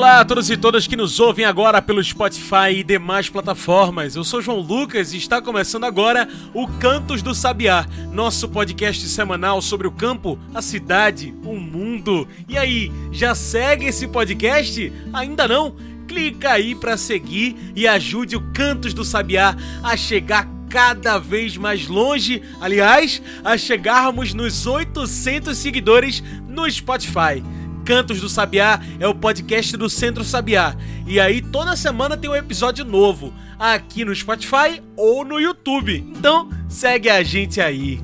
Olá a todos e todas que nos ouvem agora pelo Spotify e demais plataformas. Eu sou João Lucas e está começando agora o Cantos do Sabiá, nosso podcast semanal sobre o campo, a cidade, o mundo. E aí, já segue esse podcast? Ainda não? Clica aí para seguir e ajude o Cantos do Sabiá a chegar cada vez mais longe, aliás, a chegarmos nos 800 seguidores no Spotify. Cantos do Sabiá é o podcast do Centro Sabiá. E aí toda semana tem um episódio novo aqui no Spotify ou no YouTube. Então segue a gente aí.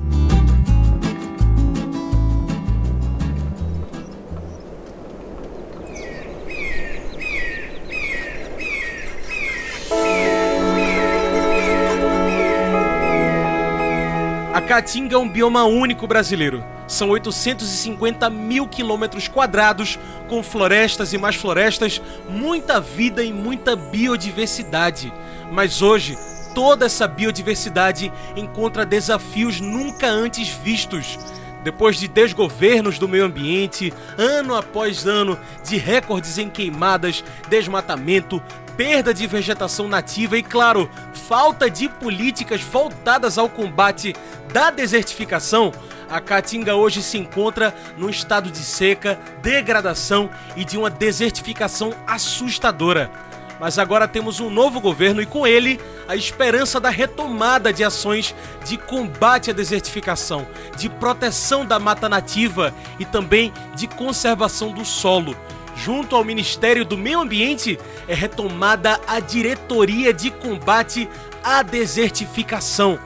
Caatinga é um bioma único brasileiro. São 850 mil quilômetros quadrados, com florestas e mais florestas, muita vida e muita biodiversidade. Mas hoje, toda essa biodiversidade encontra desafios nunca antes vistos. Depois de desgovernos do meio ambiente, ano após ano de recordes em queimadas, desmatamento, perda de vegetação nativa e, claro, falta de políticas voltadas ao combate da desertificação, a Caatinga hoje se encontra num estado de seca, degradação e de uma desertificação assustadora. Mas agora temos um novo governo e com ele a esperança da retomada de ações de combate à desertificação, de proteção da mata nativa e também de conservação do solo. Junto ao Ministério do Meio Ambiente é retomada a Diretoria de Combate à Desertificação.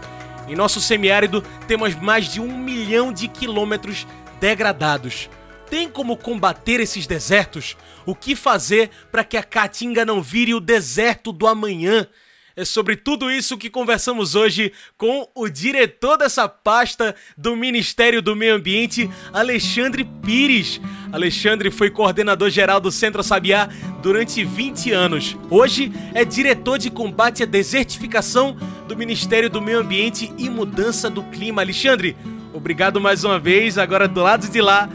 Em nosso semiárido temos mais de um milhão de quilômetros degradados. Tem como combater esses desertos? O que fazer para que a Caatinga não vire o deserto do amanhã? É sobre tudo isso que conversamos hoje com o diretor dessa pasta do Ministério do Meio Ambiente, Alexandre Pires. Alexandre foi coordenador geral do Centro Sabiá durante 20 anos. Hoje é diretor de combate à desertificação do Ministério do Meio Ambiente e Mudança do Clima. Alexandre, obrigado mais uma vez, agora do lado de lá,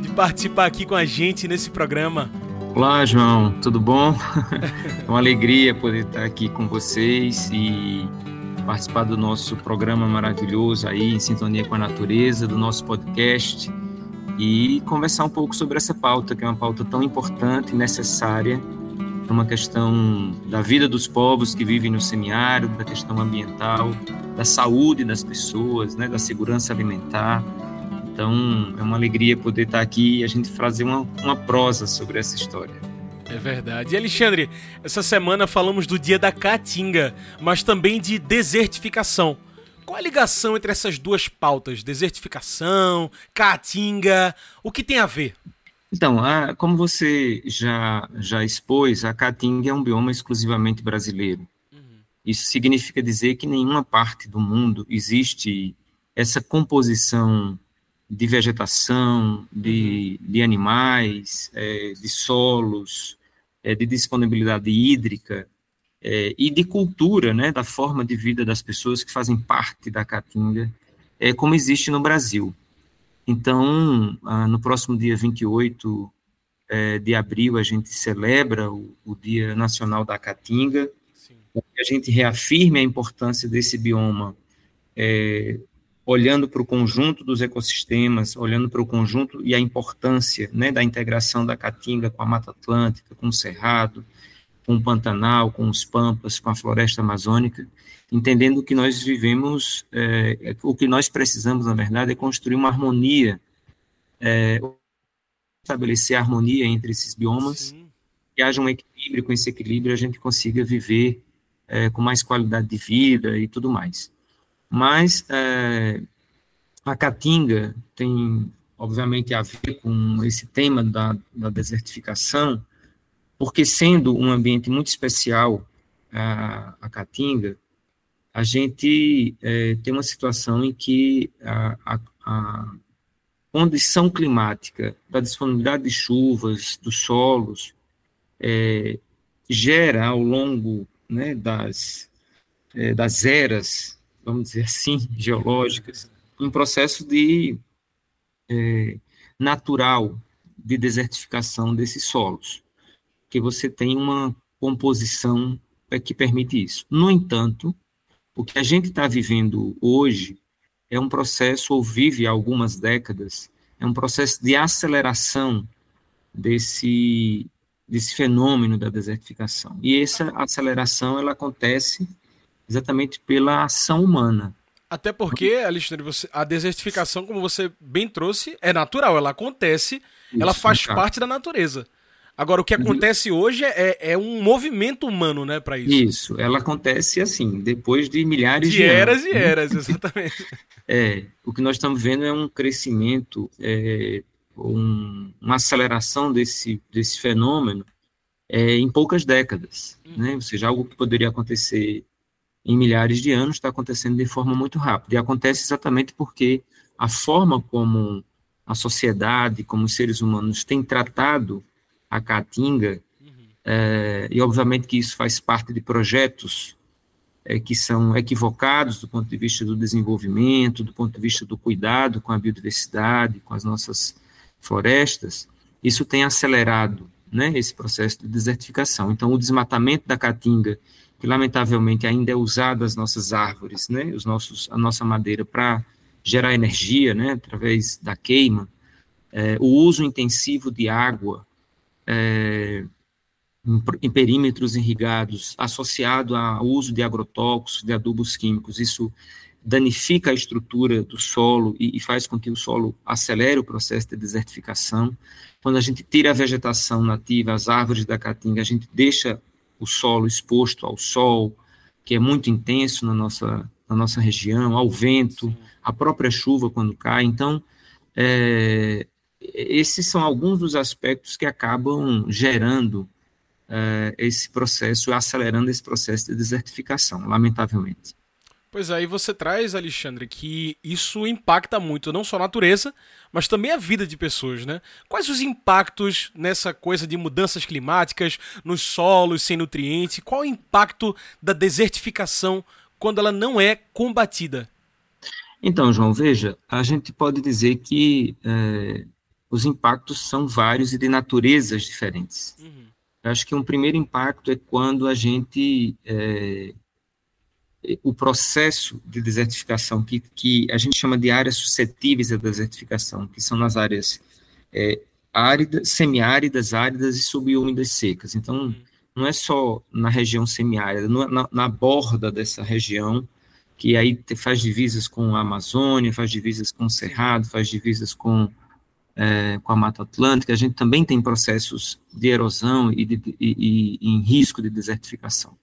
de participar aqui com a gente nesse programa. Olá, João, tudo bom? é uma alegria poder estar aqui com vocês e participar do nosso programa maravilhoso aí, em sintonia com a natureza, do nosso podcast e conversar um pouco sobre essa pauta, que é uma pauta tão importante e necessária, uma questão da vida dos povos que vivem no semiárido, da questão ambiental, da saúde das pessoas, né, da segurança alimentar. Então, é uma alegria poder estar aqui e a gente fazer uma, uma prosa sobre essa história. É verdade. E Alexandre, essa semana falamos do dia da Caatinga, mas também de desertificação. Qual a ligação entre essas duas pautas? Desertificação, Caatinga, o que tem a ver? Então, a, como você já, já expôs, a Caatinga é um bioma exclusivamente brasileiro. Uhum. Isso significa dizer que nenhuma parte do mundo existe essa composição de vegetação, de, uhum. de animais, é, de solos, é, de disponibilidade hídrica é, e de cultura, né, da forma de vida das pessoas que fazem parte da Caatinga, é, como existe no Brasil. Então, ah, no próximo dia 28 é, de abril, a gente celebra o, o Dia Nacional da Caatinga, a gente reafirma a importância desse bioma é, olhando para o conjunto dos ecossistemas, olhando para o conjunto e a importância né, da integração da Caatinga com a Mata Atlântica, com o Cerrado, com o Pantanal, com os Pampas, com a floresta amazônica, entendendo que nós vivemos, é, o que nós precisamos, na verdade, é construir uma harmonia, é, estabelecer a harmonia entre esses biomas, Sim. que haja um equilíbrio, com esse equilíbrio a gente consiga viver é, com mais qualidade de vida e tudo mais. Mas é, a Caatinga tem, obviamente, a ver com esse tema da, da desertificação, porque sendo um ambiente muito especial a, a Caatinga, a gente é, tem uma situação em que a, a, condição climática, da disponibilidade de chuvas, dos solos, é, gera ao longo né, das, é, das eras, vamos dizer assim, geológicas, um processo de é, natural de desertificação desses solos, que você tem uma composição é, que permite isso. No entanto, o que a gente está vivendo hoje é um processo, ou vive há algumas décadas, é um processo de aceleração desse, desse fenômeno da desertificação. E essa aceleração ela acontece exatamente pela ação humana. Até porque, Alexandre, você, a desertificação, como você bem trouxe, é natural, ela acontece, Isso, ela faz parte da natureza. Agora, o que acontece hoje é, é um movimento humano, né, para isso. Isso, ela acontece assim, depois de milhares de, de eras anos. e eras, exatamente. é, o que nós estamos vendo é um crescimento, é, um, uma aceleração desse, desse fenômeno é, em poucas décadas, hum. né? Ou seja, algo que poderia acontecer em milhares de anos está acontecendo de forma muito rápida. E acontece exatamente porque a forma como a sociedade, como os seres humanos têm tratado a Caatinga, uhum. é, e obviamente que isso faz parte de projetos é, que são equivocados do ponto de vista do desenvolvimento, do ponto de vista do cuidado com a biodiversidade, com as nossas florestas, isso tem acelerado né, esse processo de desertificação. Então, o desmatamento da Caatinga, que lamentavelmente ainda é usado as nossas árvores, né, os nossos, a nossa madeira para gerar energia, né, através da queima, é, o uso intensivo de água é, em, perímetros irrigados, associado ao uso de agrotóxicos, de adubos químicos, isso danifica a estrutura do solo e, e, faz com que o solo acelere o processo de desertificação. Quando a gente tira a vegetação nativa, as árvores da caatinga, a gente deixa o solo exposto ao sol, que é muito intenso na nossa, na nossa região, ao vento, à própria chuva quando cai. Então, é, esses são alguns dos aspectos que acabam gerando uh, esse processo, acelerando esse processo de desertificação, lamentavelmente. Pois aí você traz, Alexandre, que isso impacta muito não só a natureza, mas também a vida de pessoas, né? Quais os impactos nessa coisa de mudanças climáticas, nos solos sem nutrientes? Qual o impacto da desertificação quando ela não é combatida? Então, João, veja, a gente pode dizer que é, os impactos são vários e de naturezas diferentes. Uhum. Eu acho que um primeiro impacto é quando a gente. É, o processo de desertificação, que, que a gente chama de áreas suscetíveis à desertificação, que são nas áreas é, áridas, semiáridas, áridas e subúmidas secas. Então, uhum. não é só na região semiárida, na, na borda dessa região, que aí faz divisas com a Amazônia, faz divisas com o Cerrado, faz divisas com é, com a Mata Atlântica, a gente também tem processos de erosão e, de, e, e, em risco de desertificação.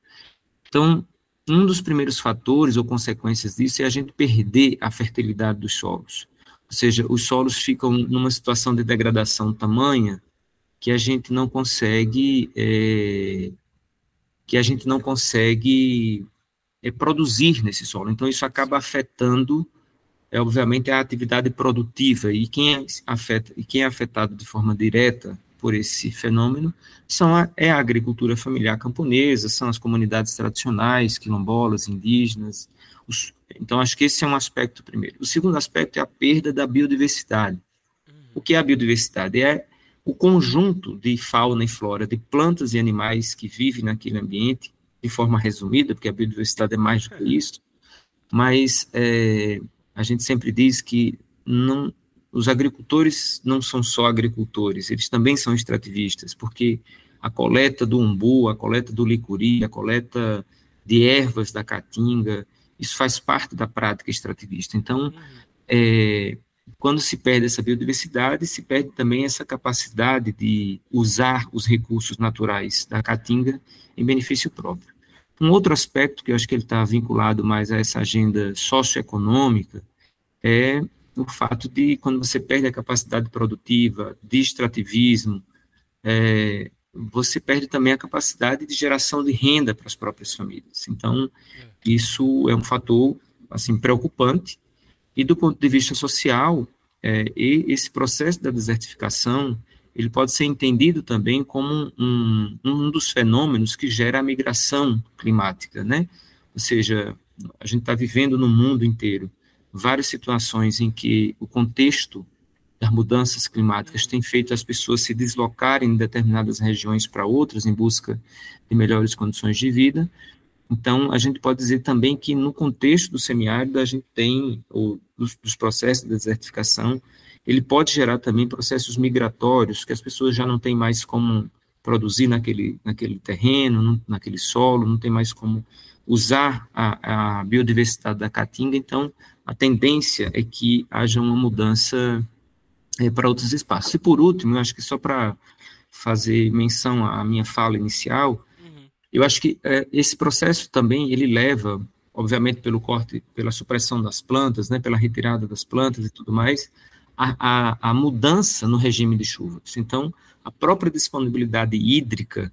Então, um dos primeiros fatores ou consequências disso é a gente perder a fertilidade dos solos. Ou seja, os solos ficam numa situação de degradação tamanha que a gente não consegue é, que a gente não consegue é, produzir nesse solo. Então, isso acaba afetando é obviamente a atividade produtiva e quem é, afeta, e quem é afetado de forma direta por esse fenômeno são a, é a agricultura familiar camponesa, são as comunidades tradicionais, quilombolas, indígenas. Os, então, acho que esse é um aspecto primeiro. O segundo aspecto é a perda da biodiversidade. O que é a biodiversidade? É o conjunto de fauna e flora, de plantas e animais que vivem naquele ambiente, de forma resumida, porque a biodiversidade é mais do que isso, mas é, a gente sempre diz que não, os agricultores não são só agricultores, eles também são extrativistas, porque a coleta do umbu, a coleta do licuri, a coleta de ervas da caatinga, isso faz parte da prática extrativista. Então, é, quando se perde essa biodiversidade, se perde também essa capacidade de usar os recursos naturais da caatinga em benefício próprio. Um outro aspecto que eu acho que ele está vinculado mais a essa agenda socioeconômica é o fato de quando você perde a capacidade produtiva, de extrativismo, é, você perde também a capacidade de geração de renda para as próprias famílias. Então, isso é um fator assim preocupante. E do ponto de vista social, é, esse processo da desertificação ele pode ser entendido também como um, um dos fenômenos que gera a migração climática, né? Ou seja, a gente está vivendo no mundo inteiro várias situações em que o contexto das mudanças climáticas tem feito as pessoas se deslocarem em determinadas regiões para outras em busca de melhores condições de vida. Então, a gente pode dizer também que no contexto do semiárido a gente tem, ou dos, dos processos de desertificação, ele pode gerar também processos migratórios, que as pessoas já não têm mais como produzir naquele, naquele terreno, naquele solo, não tem mais como usar a, a biodiversidade da caatinga, então a tendência é que haja uma mudança é, para outros espaços. E por último, eu acho que só para fazer menção à minha fala inicial, uhum. eu acho que é, esse processo também ele leva, obviamente pelo corte, pela supressão das plantas, né, pela retirada das plantas e tudo mais, a, a, a mudança no regime de chuvas. Então, a própria disponibilidade hídrica,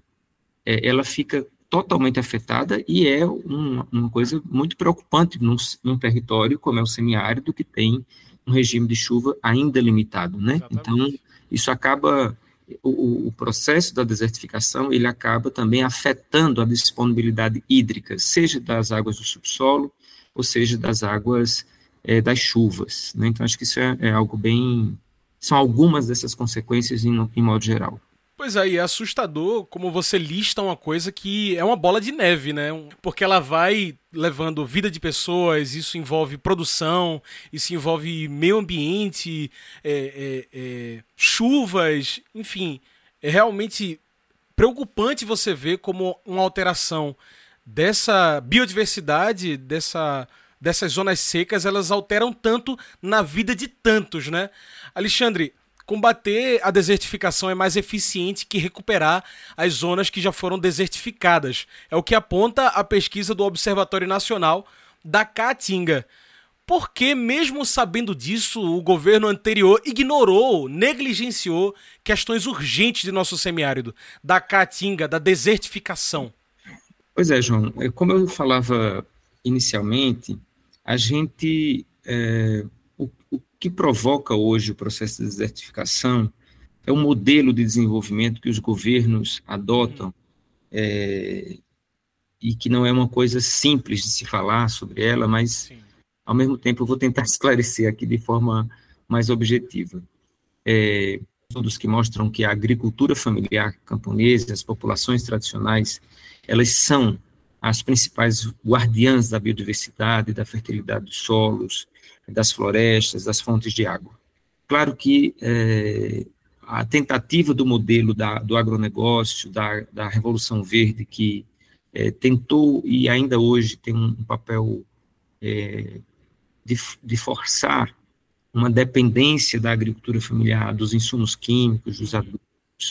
é, ela fica totalmente afetada e é uma, uma coisa muito preocupante num, num, território como é o semiárido, que tem um regime de chuva ainda limitado, né? Então, isso acaba, o, o, processo da desertificação, ele acaba também afetando a disponibilidade hídrica, seja das águas do subsolo, ou seja das águas é, das chuvas. Né? Então, acho que isso é, é, algo bem. São algumas dessas consequências em, em modo geral. Pois aí, é, é assustador como você lista uma coisa que é uma bola de neve, né? Porque ela vai levando vida de pessoas, isso envolve produção, isso envolve meio ambiente, é, é, é, chuvas, enfim. É realmente preocupante você ver como uma alteração dessa biodiversidade, dessa dessas zonas secas, elas alteram tanto na vida de tantos, né? Alexandre, combater a desertificação é mais eficiente que recuperar as zonas que já foram desertificadas. É o que aponta a pesquisa do Observatório Nacional da Caatinga. Por que, mesmo sabendo disso, o governo anterior ignorou, negligenciou questões urgentes de nosso semiárido, da caatinga, da desertificação? Pois é, João. É, como eu falava inicialmente, a gente, é, o, o que provoca hoje o processo de desertificação é o modelo de desenvolvimento que os governos adotam é, e que não é uma coisa simples de se falar sobre ela, mas Sim. ao mesmo tempo eu vou tentar esclarecer aqui de forma mais objetiva. É, que mostram que a agricultura familiar camponesa, as populações tradicionais, elas são as principais guardiãs da biodiversidade, da fertilidade dos solos, das florestas, das fontes de água. Claro que é, a tentativa do modelo da, do agronegócio, da, da Revolução Verde, que é, tentou e ainda hoje tem um, papel é, de, de forçar uma dependência da agricultura familiar, dos insumos químicos, dos adubos,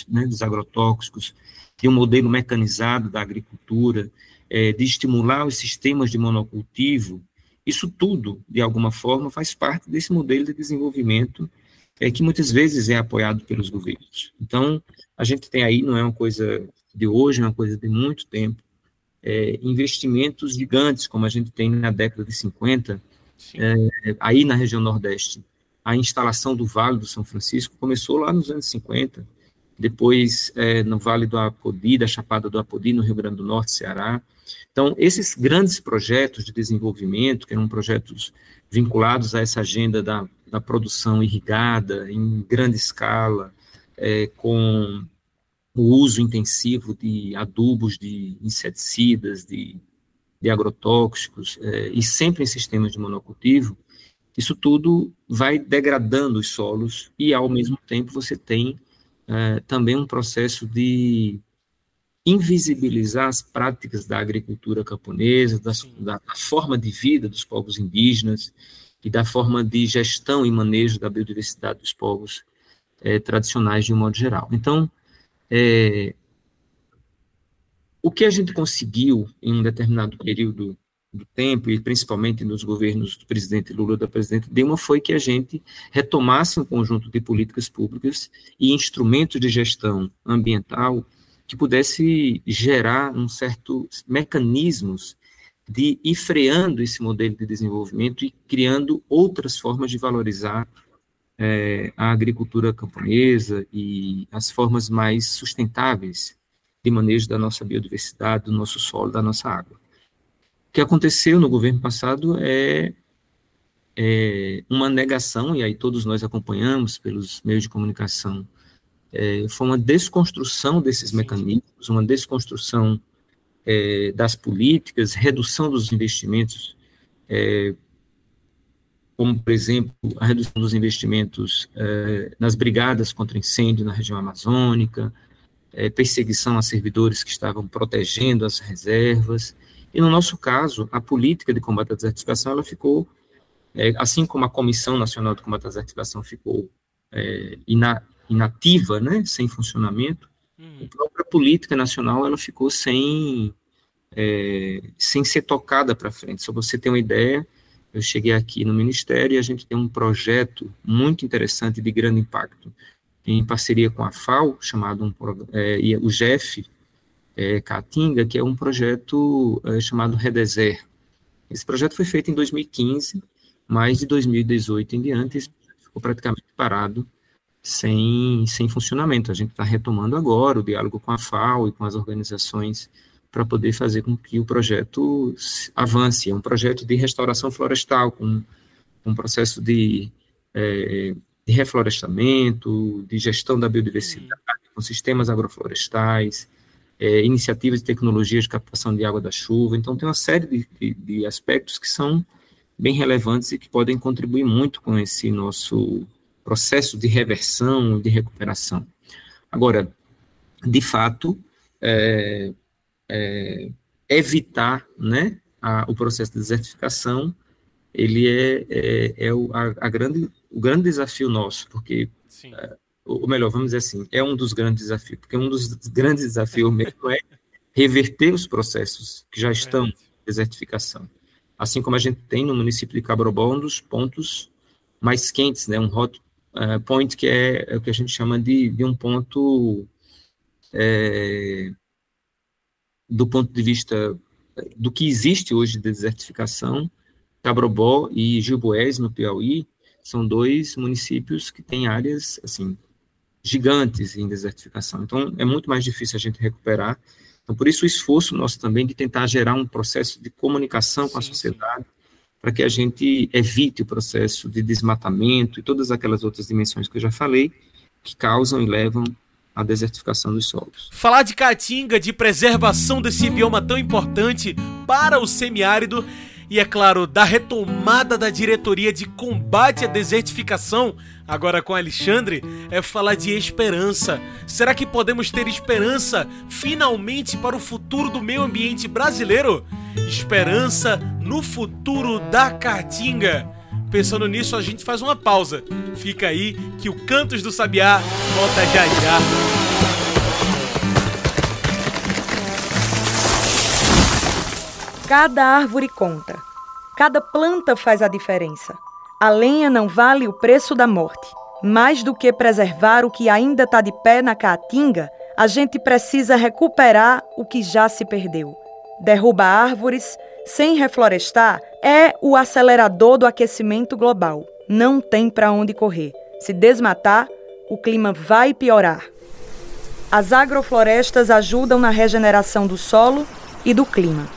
né, dos agrotóxicos, de um modelo mecanizado da agricultura, é, de estimular os sistemas de monocultivo, isso tudo, de alguma forma, faz parte desse modelo de desenvolvimento é, que muitas vezes é apoiado pelos governos. Então, a gente tem aí, não é uma coisa de hoje, é uma coisa de muito tempo, é, investimentos gigantes, como a gente tem na década de 50, é, aí na região Nordeste. A instalação do Vale do São Francisco começou lá nos anos 50, depois é, no Vale do Apodi, da Chapada do Apodi, no Rio Grande do Norte, Ceará, então, esses grandes projetos de desenvolvimento, que eram projetos vinculados a essa agenda da, da produção irrigada em grande escala, é, com o uso intensivo de adubos, de inseticidas, de, de agrotóxicos, é, e sempre em sistemas de monocultivo, isso tudo vai degradando os solos e, ao mesmo tempo, você tem é, também um processo de invisibilizar as práticas da agricultura camponesa, da, da, da, forma de vida dos povos indígenas e da forma de gestão e manejo da biodiversidade dos povos é, tradicionais de um modo geral. Então, é, o que a gente conseguiu em um determinado período do tempo, e principalmente nos governos do presidente Lula e da presidente Dilma, foi que a gente retomasse um conjunto de políticas públicas e instrumentos de gestão ambiental que pudesse gerar um certo mecanismos de ir freando esse modelo de desenvolvimento e criando outras formas de valorizar é, a agricultura camponesa e as formas mais sustentáveis de manejo da nossa biodiversidade, do nosso solo, da nossa água. O que aconteceu no governo passado é, é uma negação, e aí todos nós acompanhamos pelos meios de comunicação, é, foi uma desconstrução desses mecanismos, uma desconstrução é, das políticas, redução dos investimentos é, como, por exemplo, a redução dos investimentos eh, nas brigadas contra incêndio na região amazônica, eh, perseguição a servidores que estavam protegendo as reservas. E, no nosso caso, a política de combate à desertificação, ela ficou, eh, assim como a Comissão Nacional de Combate à Desertificação ficou ina, inativa, né, sem funcionamento, hum. a própria política nacional, ela ficou sem, sem ser tocada para frente. Só você ter uma ideia, eu cheguei aqui no Ministério e a gente tem um projeto muito interessante de grande impacto, em parceria com a FAO, chamado um, é, o GEF é, Caatinga, que é um projeto é, chamado Redeser. Esse projeto foi feito em 2015, mas de 2018 em diante ficou praticamente parado, sem, sem funcionamento. A gente está retomando agora o diálogo com a FAO e com as organizações para poder fazer com que o projeto avance. É um projeto de restauração florestal, com um processo de, é, de reflorestamento, de gestão da biodiversidade, com sistemas agroflorestais, é, iniciativas de tecnologias de captação de água da chuva. Então, tem uma série de, de, de aspectos que são bem relevantes e que podem contribuir muito com esse nosso processo de reversão, de recuperação. Agora, de fato, é, é, evitar né, a, o processo de desertificação, ele é, é, é o, a, a, grande, o grande desafio nosso, porque, é, ou melhor, vamos dizer assim, é um dos grandes desafios, porque um dos grandes desafios mesmo é reverter os processos que já estão em desertificação. Assim como a gente tem no município de Cabrobó um dos pontos mais quentes, né, um hot uh, point que é, é, o que a gente chama de, de um ponto é, do ponto de vista do que existe hoje de desertificação, Cabrobó e Gilboés, no Piauí, são dois municípios que têm áreas, assim, gigantes em desertificação. Então, é muito mais difícil a gente recuperar. Então, por isso o esforço nosso também de tentar gerar um processo de comunicação com a sociedade, para que a gente evite o processo de desmatamento e todas aquelas outras dimensões que eu já falei, que causam e levam a desertificação dos solos. Falar de caatinga, de preservação desse bioma tão importante para o semiárido e, é claro, da retomada da diretoria de combate à desertificação, agora com Alexandre, é falar de esperança. Será que podemos ter esperança finalmente para o futuro do meio ambiente brasileiro? Esperança no futuro da caatinga. Pensando nisso, a gente faz uma pausa. Fica aí que o Cantos do Sabiá volta já já. Cada árvore conta. Cada planta faz a diferença. A lenha não vale o preço da morte. Mais do que preservar o que ainda está de pé na caatinga, a gente precisa recuperar o que já se perdeu. Derruba árvores, sem reflorestar, é o acelerador do aquecimento global. Não tem para onde correr. Se desmatar, o clima vai piorar. As agroflorestas ajudam na regeneração do solo e do clima.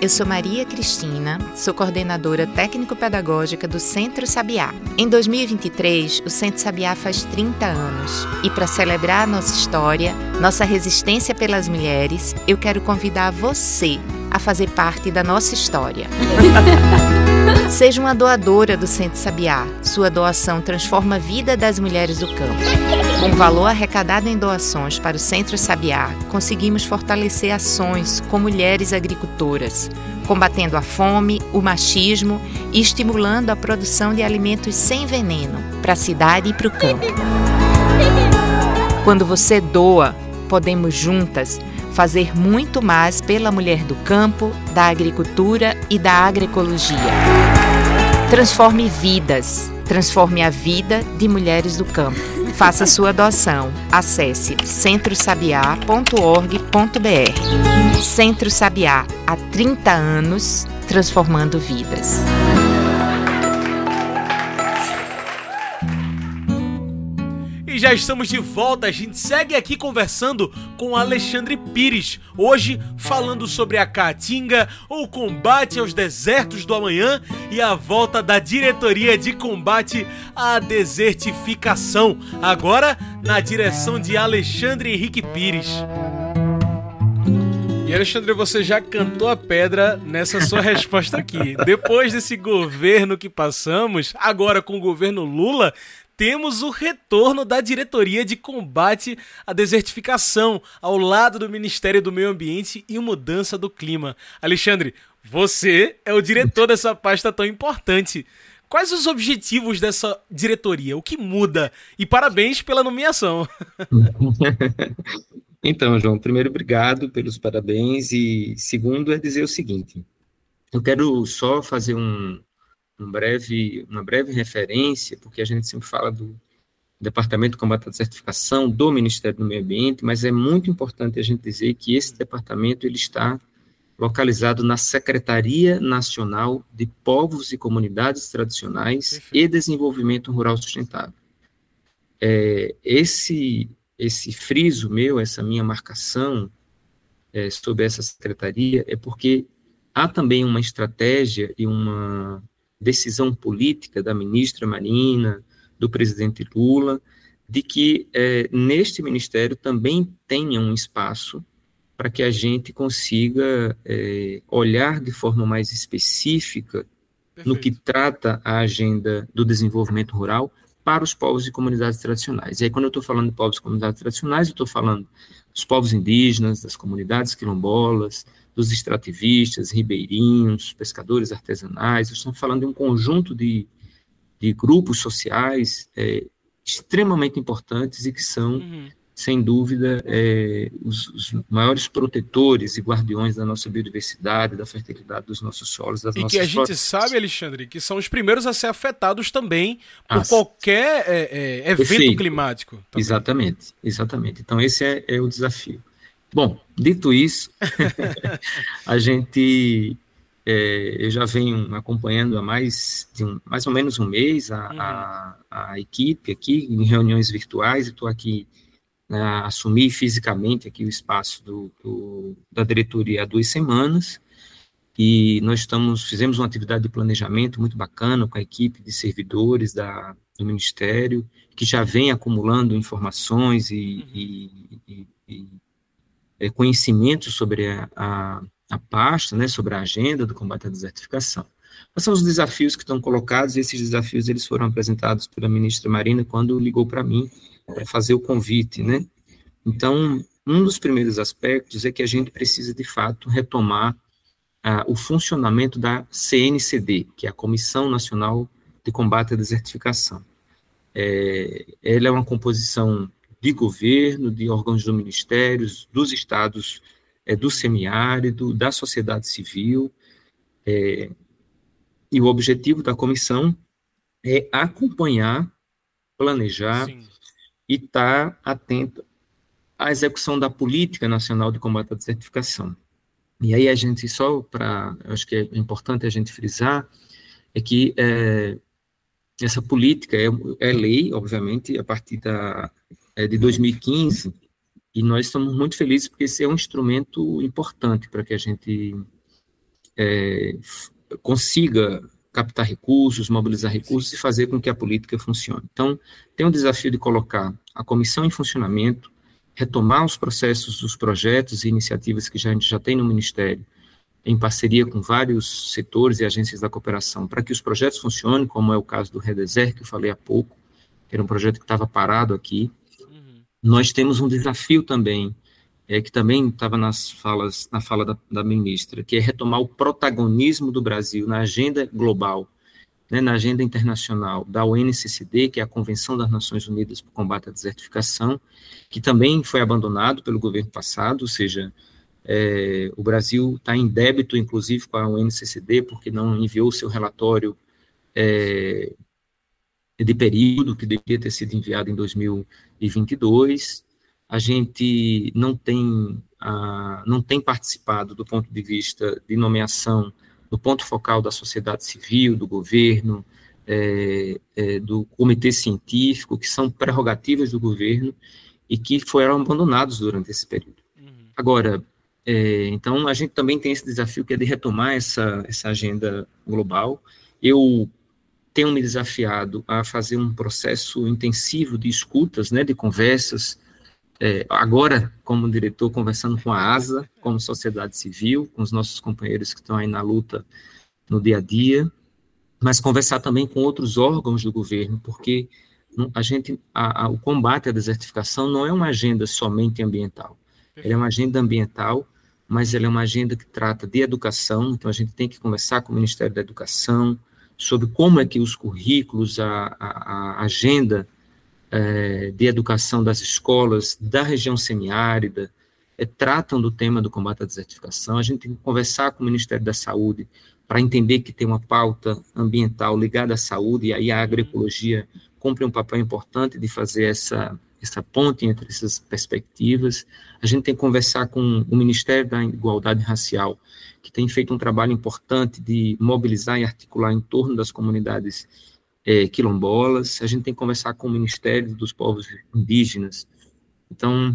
eu sou Maria Cristina, sou coordenadora técnico-pedagógica do Centro Sabiá. Em 2023, o Centro Sabiá faz 30 anos e para celebrar nossa história, nossa resistência pelas mulheres, eu quero convidar você a fazer parte da nossa história. Seja uma doadora do Centro Sabiá. Sua doação transforma a vida das mulheres do campo. Com o valor arrecadado em doações para o Centro Sabiá, conseguimos fortalecer ações com mulheres agricultoras, combatendo a fome, o machismo e estimulando a produção de alimentos sem veneno para a cidade e para o campo. Quando você doa, podemos juntas fazer muito mais pela mulher do campo, da agricultura e da agroecologia. Transforme vidas. Transforme a vida de mulheres do campo. Faça sua doação. Acesse centrosabiá.org.br. Centro Sabiá, há 30 anos, transformando vidas. Já estamos de volta. A gente segue aqui conversando com Alexandre Pires. Hoje falando sobre a Caatinga, o combate aos desertos do amanhã e a volta da diretoria de combate à desertificação. Agora na direção de Alexandre Henrique Pires. E Alexandre, você já cantou a pedra nessa sua resposta aqui. Depois desse governo que passamos, agora com o governo Lula, temos o retorno da Diretoria de Combate à Desertificação, ao lado do Ministério do Meio Ambiente e Mudança do Clima. Alexandre, você é o diretor dessa pasta tão importante. Quais os objetivos dessa diretoria? O que muda? E parabéns pela nomeação. então, João, primeiro, obrigado pelos parabéns. E segundo, é dizer o seguinte: eu quero só fazer um, um breve, uma breve referência, porque a gente sempre fala do Departamento de Combate à Certificação do Ministério do Meio Ambiente, mas é muito importante a gente dizer que esse departamento ele está localizado na Secretaria Nacional de Povos e Comunidades Tradicionais Perfeito. e Desenvolvimento Rural Sustentável. É, esse esse friso meu, essa minha marcação é, sobre essa secretaria é porque há também uma estratégia e uma decisão política da ministra Marina, do presidente Lula, de que é, neste ministério também tenha um espaço para que a gente consiga é, olhar de forma mais específica Perfeito. no que trata a agenda do desenvolvimento rural para os povos e comunidades tradicionais. E aí, quando eu estou falando de povos e comunidades tradicionais, eu estou falando dos povos indígenas, das comunidades quilombolas, dos extrativistas, ribeirinhos, pescadores artesanais, estamos falando de um conjunto de, de grupos sociais é, extremamente importantes e que são, uhum. sem dúvida, é, os, os, maiores protetores e guardiões da nossa biodiversidade, da fertilidade dos nossos solos, das e nossas E que a gente sabe, Alexandre, que são os primeiros a ser afetados também por ah, qualquer é, é evento perfeito. climático. Também. Exatamente, exatamente. Então esse é, é o desafio. Bom, dito isso, a gente, é, eu já venho acompanhando há mais de um, mais ou menos um mês a, a, a equipe aqui em reuniões virtuais. Estou aqui né, assumi fisicamente aqui o espaço do, do, da diretoria há duas semanas e nós estamos fizemos uma atividade de planejamento muito bacana com a equipe de servidores da, do ministério que já vem acumulando informações e, uhum. e, e, e é, conhecimento sobre a, a, a pasta, né, sobre a agenda do combate à desertificação. Quais são os desafios que estão colocados? E esses desafios eles foram apresentados pela ministra Marina quando ligou para mim para fazer o convite, né? Então, um dos primeiros aspectos é que a gente precisa, de fato, retomar ah, o funcionamento da CNCD, que é a Comissão Nacional de Combate à Desertificação. É, ela é uma composição de governo, de órgãos do ministérios, dos estados é, do semiárido, da sociedade civil. É, e o objetivo da comissão é acompanhar, planejar Sim. e estar tá atento à execução da política nacional de combate à desertificação. E aí a gente, só para, acho que é importante a gente frisar, é que é, essa política é, é, lei, obviamente, a partir da, é, de 2015, e nós estamos muito felizes porque esse é um instrumento importante para que a gente é, consiga captar recursos, mobilizar recursos e fazer com que a política funcione. Então, tem um desafio de colocar a comissão em funcionamento, retomar os processos dos projetos e iniciativas que já, a gente já tem no Ministério, em parceria com vários setores e agências da cooperação, para que os projetos funcionem, como é o caso do Redeser, que eu falei há pouco, que era um projeto que estava parado aqui, nós temos um desafio também, é, que também estava nas falas, na fala da, da, ministra, que é retomar o protagonismo do Brasil na agenda global né, na agenda internacional da UNCCD, que é a Convenção das Nações Unidas para o Combate à Desertificação, que também foi abandonado pelo governo passado, ou seja, é, o Brasil está em débito, inclusive, com a UNCCD, porque não enviou seu relatório é, de período, que deveria ter sido enviado em 2022. A gente não tem, não tem participado do ponto de vista de nomeação do ponto focal da sociedade civil, do governo, é, é, do comitê científico, que são prerrogativas do governo e que foram abandonados durante esse período. Uhum. Agora, é, então, a gente também tem esse desafio que é de retomar essa, essa agenda global. Eu tenho me desafiado a fazer um processo intensivo de escutas, né, de conversas, é, agora, como diretor, conversando com a ASA, como sociedade civil, com os nossos companheiros que estão aí na luta no dia a dia, mas conversar também com outros órgãos do governo, porque a gente, a, a, o combate à desertificação não é uma agenda somente ambiental. Ela é uma agenda ambiental, mas ela é uma agenda que trata de educação, então a gente tem que conversar com o Ministério da Educação sobre como é que os currículos, a, a, a agenda é, de educação das escolas da região semiárida é, tratam do tema do combate à desertificação. A gente tem que conversar com o Ministério da Saúde para entender que tem uma pauta ambiental ligada à saúde, e aí a agroecologia cumpre um papel importante de fazer essa, essa ponte entre essas perspectivas. A gente tem que conversar com o Ministério da Igualdade Racial, que tem feito um trabalho importante de mobilizar e articular em torno das comunidades é, quilombolas, a gente tem que conversar com o Ministério dos Povos Indígenas. Então,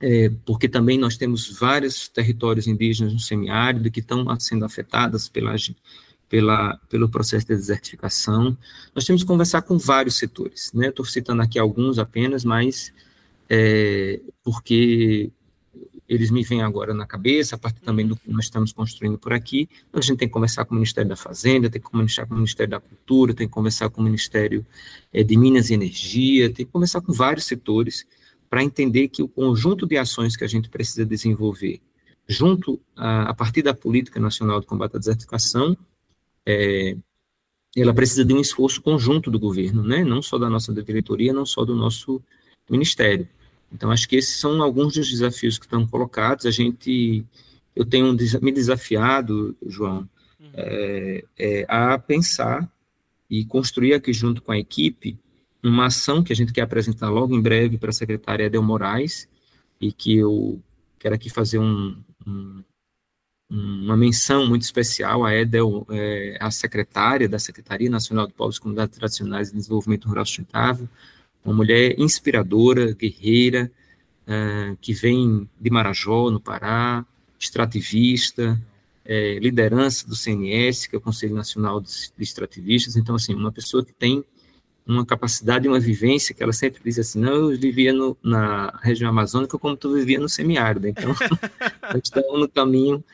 é, porque também nós temos vários territórios indígenas no semiárido que estão sendo afetados pela, pela, pelo processo de desertificação. Nós temos que conversar com vários setores, né? Estou citando aqui alguns apenas, mas é, porque eles me vêm agora na cabeça, a partir também do que nós estamos construindo por aqui. Então, a gente tem que conversar com o Ministério da Fazenda, tem que conversar com o Ministério da Cultura, tem que conversar com o Ministério é, de Minas e Energia, tem que conversar com vários setores para entender que o conjunto de ações que a gente precisa desenvolver, junto a, a partir da Política Nacional de Combate à Desertificação, é, ela precisa de um esforço conjunto do governo, né? não só da nossa diretoria, não só do nosso ministério. Então, acho que esses são alguns dos desafios que estão colocados. A gente, eu tenho me desafiado, João, uhum. é, é, a pensar e construir aqui junto com a equipe uma ação que a gente quer apresentar logo em breve para a secretária Edel Moraes e que eu quero aqui fazer um, um, uma menção muito especial. A Edel é a secretária da Secretaria Nacional de Povos e Comunidades Tradicionais de Desenvolvimento Rural Sustentável, uma mulher inspiradora, guerreira, uh, que vem de Marajó, no Pará, extrativista, é, liderança do CNS, que é o Conselho Nacional de, Extrativistas. Então, assim, uma pessoa que tem uma capacidade, uma vivência, que ela sempre diz assim, não, eu vivia no, na região amazônica como tu vivia no semiárido. Então, nós estamos no caminho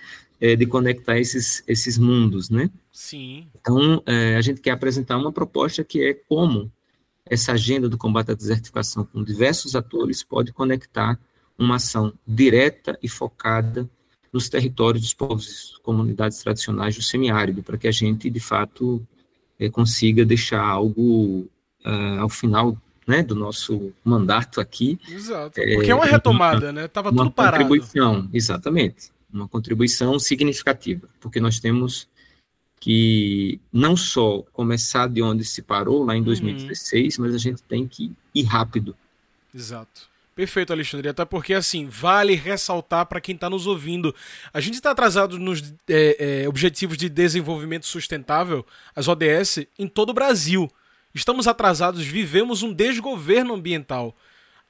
é, de conectar esses, esses mundos, né? Sim. Então, é, a gente quer apresentar uma proposta que é como essa agenda do combate à desertificação com diversos atores pode conectar uma ação direta e focada nos territórios dos povos e comunidades tradicionais do semiárido, para que a gente, de fato, é, consiga deixar algo uh, ao final né, do nosso mandato aqui. Exato. Eh, Porque é uma retomada, uma, né? Estava tudo parado. Contribuição, exatamente. Uma contribuição significativa, porque nós temos que não só começar de onde se parou lá em 2016, uhum. mas a gente tem que ir rápido. Exato. Perfeito, Alexandre. Até porque, assim, vale ressaltar para quem está nos ouvindo. A gente está atrasado nos é, é, Objetivos de Desenvolvimento Sustentável, as ODS, em todo o Brasil. Estamos atrasados, vivemos um desgoverno ambiental.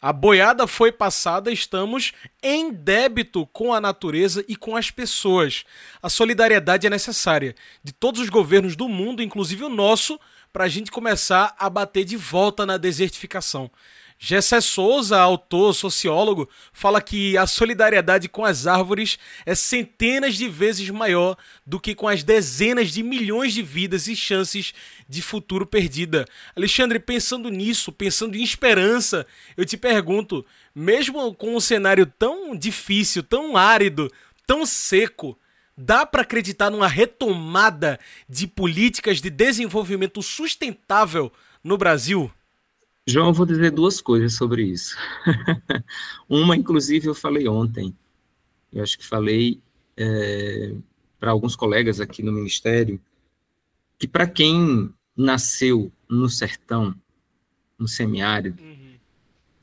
A boiada foi passada, estamos em débito com a natureza e com as pessoas. A solidariedade é necessária de todos os governos do mundo, inclusive o nosso, para a gente começar a bater de volta na desertificação. Gessé Souza, autor, sociólogo, fala que a solidariedade com as árvores é centenas de vezes maior do que com as dezenas de milhões de vidas e chances de futuro perdida. Alexandre, pensando nisso, pensando em esperança, eu te pergunto, mesmo com um cenário tão difícil, tão árido, tão seco, Dá para acreditar numa retomada de políticas de desenvolvimento sustentável no Brasil? João, eu vou dizer duas coisas sobre isso. Uma, inclusive, eu falei ontem. Eu acho que falei é, para alguns colegas aqui no Ministério que, para quem nasceu no sertão, no semiárido, uhum.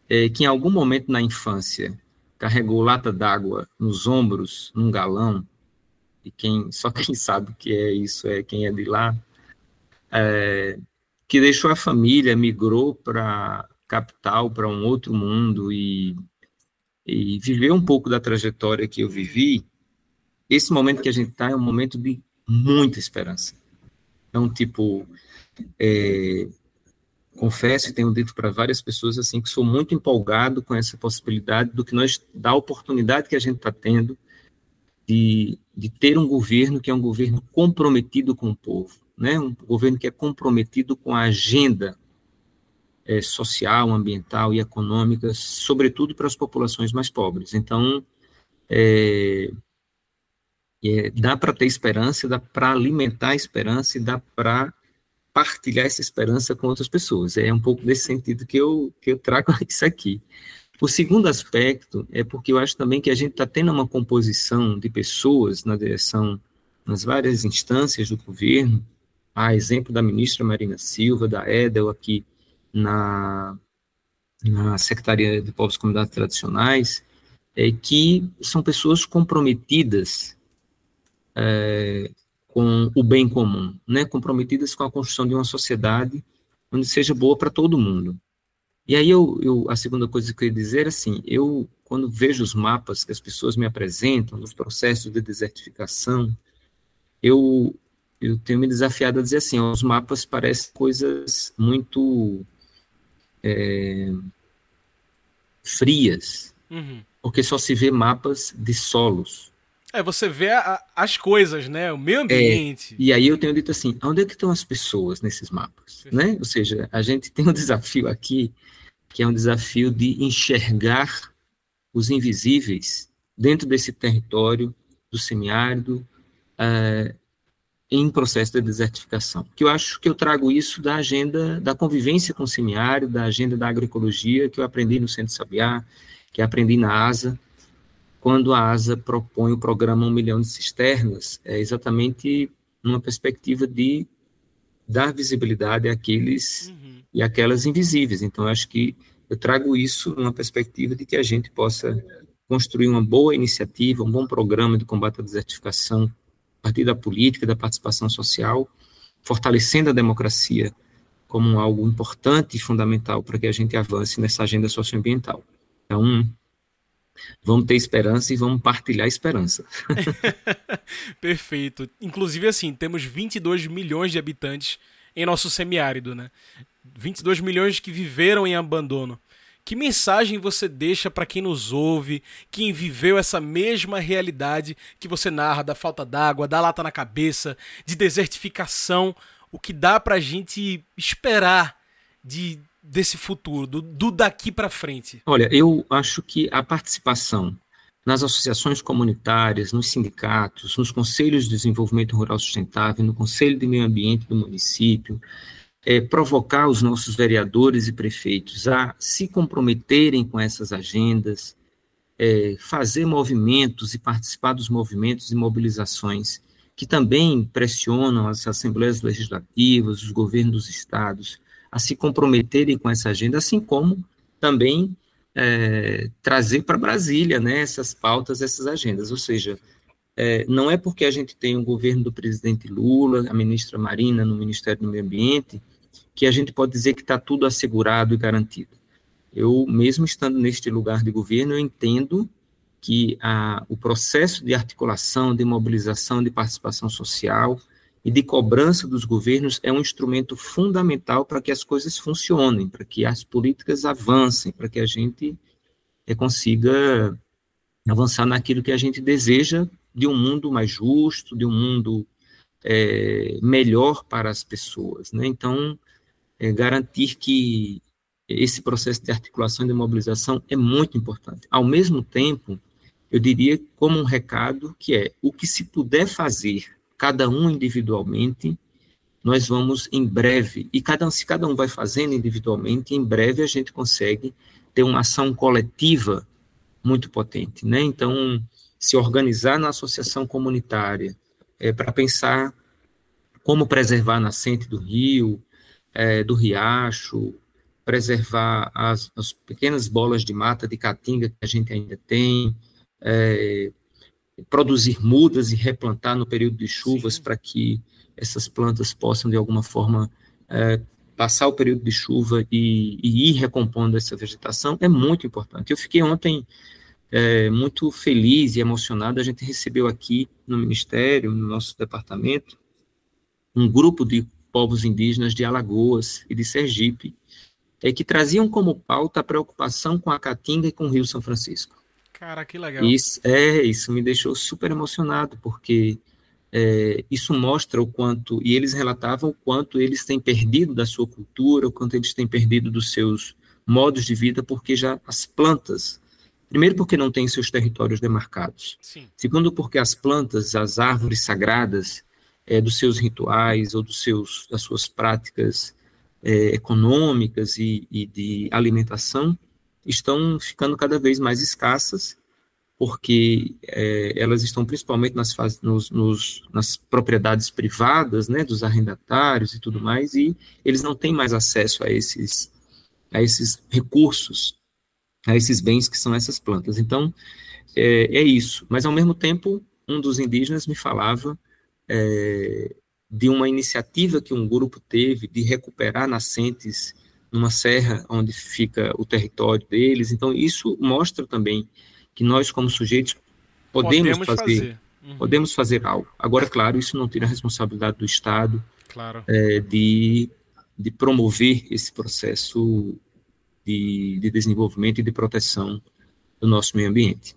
é, que em algum momento na infância carregou lata d'água nos ombros, num galão, e quem só quem sabe o que é isso é quem é de lá, é, que deixou a família, migrou para capital, para um outro mundo e, e viveu um pouco da trajetória que eu vivi, esse momento que a gente está é um momento de muita esperança. Então, tipo, é, confesso e tenho dito para várias pessoas assim que sou muito empolgado com essa possibilidade do que nós da oportunidade que a gente está tendo de, de ter um governo que é um governo comprometido com o povo, né? Um governo que é comprometido com a agenda é, social, ambiental e econômica, sobretudo para as populações mais pobres. Então, é, é, dá para ter esperança, dá para alimentar a esperança e dá para partilhar essa esperança com outras pessoas. É um pouco desse sentido que eu, que eu trago isso aqui. O segundo aspecto é porque eu acho também que a gente está tendo uma composição de pessoas na direção, nas várias instâncias do governo, a exemplo da ministra Marina Silva, da EDEL aqui na, na Secretaria de Povos e Comunidades Tradicionais, é, que são pessoas comprometidas é, com o bem comum, né, comprometidas com a construção de uma sociedade onde seja boa para todo mundo. E aí eu, eu, a segunda coisa que eu ia dizer é assim, eu quando vejo os mapas que as pessoas me apresentam dos processos de desertificação, eu eu tenho me desafiado a dizer assim, os mapas parecem coisas muito é, frias, uhum. porque só se vê mapas de solos. É, você vê a, as coisas, né? O meio ambiente. É, e aí eu tenho dito assim, onde é que estão as pessoas nesses mapas? Né? Ou seja, a gente tem um desafio aqui, que é um desafio de enxergar os invisíveis dentro desse território do semiárido uh, em processo de desertificação. Que eu acho que eu trago isso da agenda da convivência com o semiárido, da agenda da agroecologia, que eu aprendi no Centro Sabiá, que aprendi na ASA, quando a ASA propõe o programa Um Milhão de Cisternas, é exatamente numa perspectiva de dar visibilidade àqueles uhum. e aquelas invisíveis. Então, eu acho que eu trago isso numa perspectiva de que a gente possa construir uma boa iniciativa, um bom programa de combate à desertificação a partir da política, da participação social, fortalecendo a democracia como algo importante e fundamental para que a gente avance nessa agenda socioambiental. Então, Vamos ter esperança e vamos partilhar esperança. Perfeito. Inclusive, assim, temos 22 milhões de habitantes em nosso semiárido, né? 22 milhões que viveram em abandono. Que mensagem você deixa para quem nos ouve, quem viveu essa mesma realidade que você narra da falta d'água, da lata na cabeça, de desertificação? O que dá para a gente esperar de desse futuro, do, do daqui para frente? Olha, eu acho que a participação nas associações comunitárias, nos sindicatos, nos conselhos de desenvolvimento rural sustentável, no conselho de meio ambiente do município, é, provocar os nossos vereadores e prefeitos a se comprometerem com essas agendas, é, fazer movimentos e participar dos movimentos e mobilizações que também pressionam as assembleias legislativas, os governos dos estados, a se comprometerem com essa agenda, assim como também é, trazer para Brasília né, essas pautas, essas agendas. Ou seja, é, não é porque a gente tem o governo do presidente Lula, a ministra Marina no Ministério do Meio Ambiente, que a gente pode dizer que está tudo assegurado e garantido. Eu, mesmo estando neste lugar de governo, eu entendo que a, o processo de articulação, de mobilização, de participação social, e de cobrança dos governos é um instrumento fundamental para que as coisas funcionem, para que as políticas avancem, para que a gente é, consiga avançar naquilo que a gente deseja de um mundo mais justo, de um mundo é, melhor para as pessoas. Né? Então, é, garantir que esse processo de articulação e de mobilização é muito importante. Ao mesmo tempo, eu diria como um recado que é o que se puder fazer, cada um individualmente, nós vamos em breve, e cada, se cada um vai fazendo individualmente, em breve a gente consegue ter uma ação coletiva muito potente, né? Então, se organizar na associação comunitária é, para pensar como preservar a nascente do rio, é, do riacho, preservar as, as, pequenas bolas de mata de caatinga que a gente ainda tem, é, produzir mudas e replantar no período de chuvas para que essas plantas possam, de alguma forma, é, passar o período de chuva e, e, ir recompondo essa vegetação, é muito importante. Eu fiquei ontem é, muito feliz e emocionado. A gente recebeu aqui no Ministério, no nosso departamento, um grupo de povos indígenas de Alagoas e de Sergipe, é, que traziam como pauta a preocupação com a Caatinga e com o Rio São Francisco. Cara, que legal. Isso, é, isso me deixou super emocionado, porque é, isso mostra o quanto, e eles relatavam o quanto eles têm perdido da sua cultura, o quanto eles têm perdido dos seus modos de vida, porque já as plantas, primeiro porque não têm seus territórios demarcados, Sim. segundo porque as plantas, as árvores sagradas, é, dos seus rituais ou dos seus, das suas práticas é, econômicas e, e, de alimentação estão ficando cada vez mais escassas, porque é, elas estão principalmente nas, nos, nos, nas propriedades privadas, né, dos arrendatários e tudo mais, e eles não têm mais acesso a esses, a esses recursos, a esses bens que são essas plantas. Então, é, é isso. Mas, ao mesmo tempo, um dos indígenas me falava é, de uma iniciativa que um grupo teve de recuperar nascentes numa serra onde fica o território deles. Então, isso mostra também que nós, como sujeitos, podemos, podemos fazer, fazer. Uhum. podemos fazer algo. Agora, claro, isso não tira a responsabilidade do Estado claro. é, de, de promover esse processo de, de desenvolvimento e de proteção do nosso meio ambiente.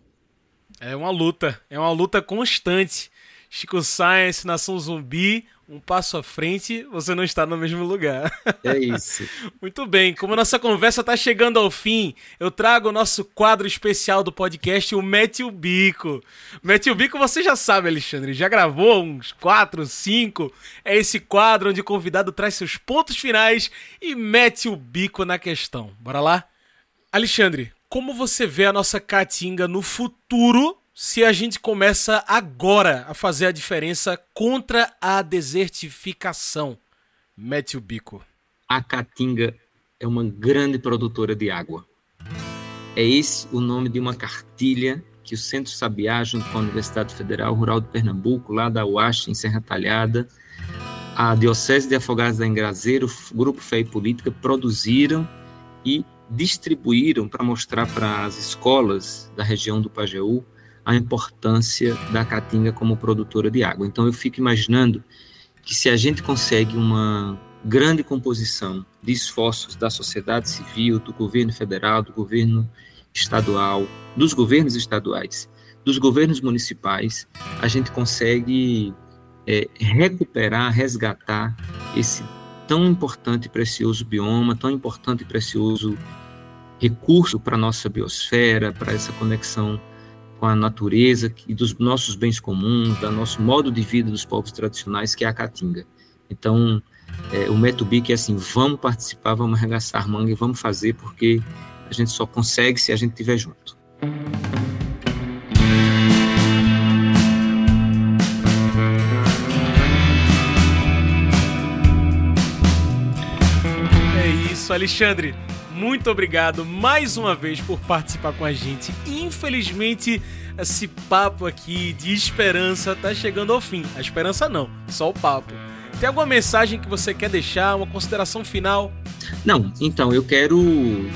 É uma luta, é uma luta constante. Chico Science, Nação Zumbi, um passo à frente, você não está no mesmo lugar. É isso. Muito bem, como nossa conversa está chegando ao fim, eu trago o nosso quadro especial do podcast, o Mete o Bico. Mete o Bico, você já sabe, Alexandre, já gravou uns 4, 5. É esse quadro onde o convidado traz seus pontos finais e mete o bico na questão. Bora lá? Alexandre, como você vê a nossa Caatinga no futuro se a gente começa agora a fazer a diferença contra a desertificação? Mete o bico. A Caatinga é uma grande produtora de água. É esse o nome de uma cartilha que o Centro Sabiá, junto com a Universidade Federal Rural de Pernambuco, lá da UASH, em Serra Talhada, a Diocese de Afogados da Engrazeiro, o Grupo Fé e Política, produziram e distribuíram para mostrar para as escolas da região do Pajeú a importância da caatinga como produtora de água. Então eu fico imaginando que se a gente consegue uma grande composição de esforços da sociedade civil, do governo federal, do governo estadual, dos governos estaduais, dos governos municipais, a gente consegue é, recuperar, resgatar esse tão importante e precioso bioma, tão importante e precioso recurso para a nossa biosfera, para essa conexão com a natureza e dos nossos bens comuns, do nosso modo de vida dos povos tradicionais, que é a caatinga. Então, é, o Metubic é assim, vamos participar, vamos arregaçar manga e vamos fazer, porque a gente só consegue se a gente estiver junto. É isso, Alexandre muito obrigado mais uma vez por participar com a gente. Infelizmente, esse papo aqui de esperança tá chegando ao fim. A esperança não, só o papo. Tem alguma mensagem que você quer deixar, uma consideração final? Não, então eu quero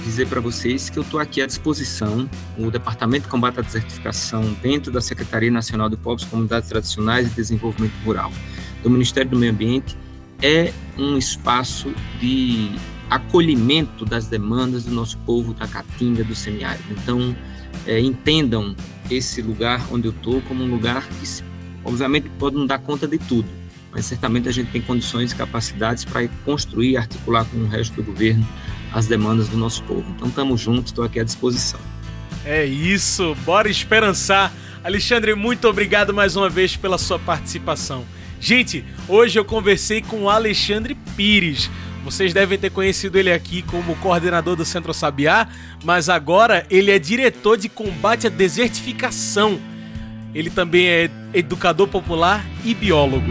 dizer para vocês que eu estou aqui à disposição. O Departamento de Combate à Desertificação, dentro da Secretaria Nacional de Povos, Comunidades Tradicionais e Desenvolvimento Rural, do Ministério do Meio Ambiente, é um espaço de acolhimento das demandas do nosso povo da Caatinga, do semiárido. Então, é, entendam esse lugar onde eu estou como um lugar que, obviamente, pode não dar conta de tudo, mas certamente a gente tem condições e capacidades para construir articular com o resto do governo as demandas do nosso povo. Então, estamos juntos, estou aqui à disposição. É isso, bora esperançar. Alexandre, muito obrigado mais uma vez pela sua participação. Gente, hoje eu conversei com o Alexandre Pires. Vocês devem ter conhecido ele aqui como coordenador do Centro Sabiá, mas agora ele é diretor de combate à desertificação. Ele também é educador popular e biólogo.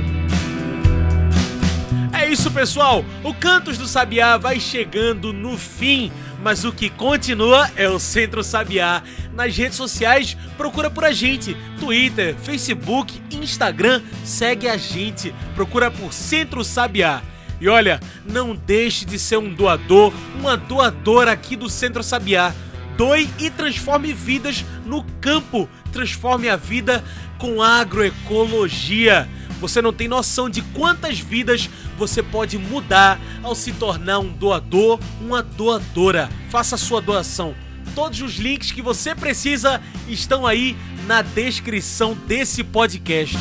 É isso, pessoal. O Cantos do Sabiá vai chegando no fim, mas o que continua é o Centro Sabiá. Nas redes sociais, procura por a gente. Twitter, Facebook, Instagram, segue a gente. Procura por Centro Sabiá. E olha, não deixe de ser um doador, uma doadora aqui do Centro Sabiá. Doe e transforme vidas no campo. Transforme a vida com agroecologia. Você não tem noção de quantas vidas você pode mudar ao se tornar um doador, uma doadora. Faça a sua doação. Todos os links que você precisa estão aí na descrição desse podcast.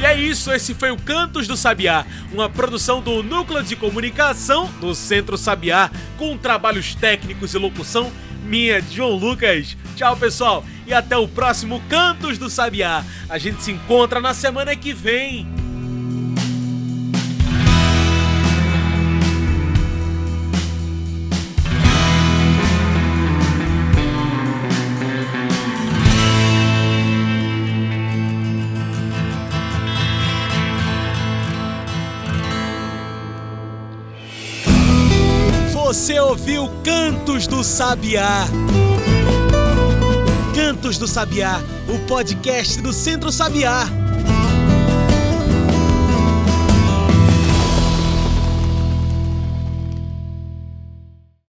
E é isso, esse foi o Cantos do Sabiá, uma produção do Núcleo de Comunicação do Centro Sabiá, com trabalhos técnicos e locução minha, João Lucas. Tchau, pessoal, e até o próximo Cantos do Sabiá. A gente se encontra na semana que vem. Você ouviu Cantos do Sabiá. Cantos do Sabiá, o podcast do Centro Sabiá.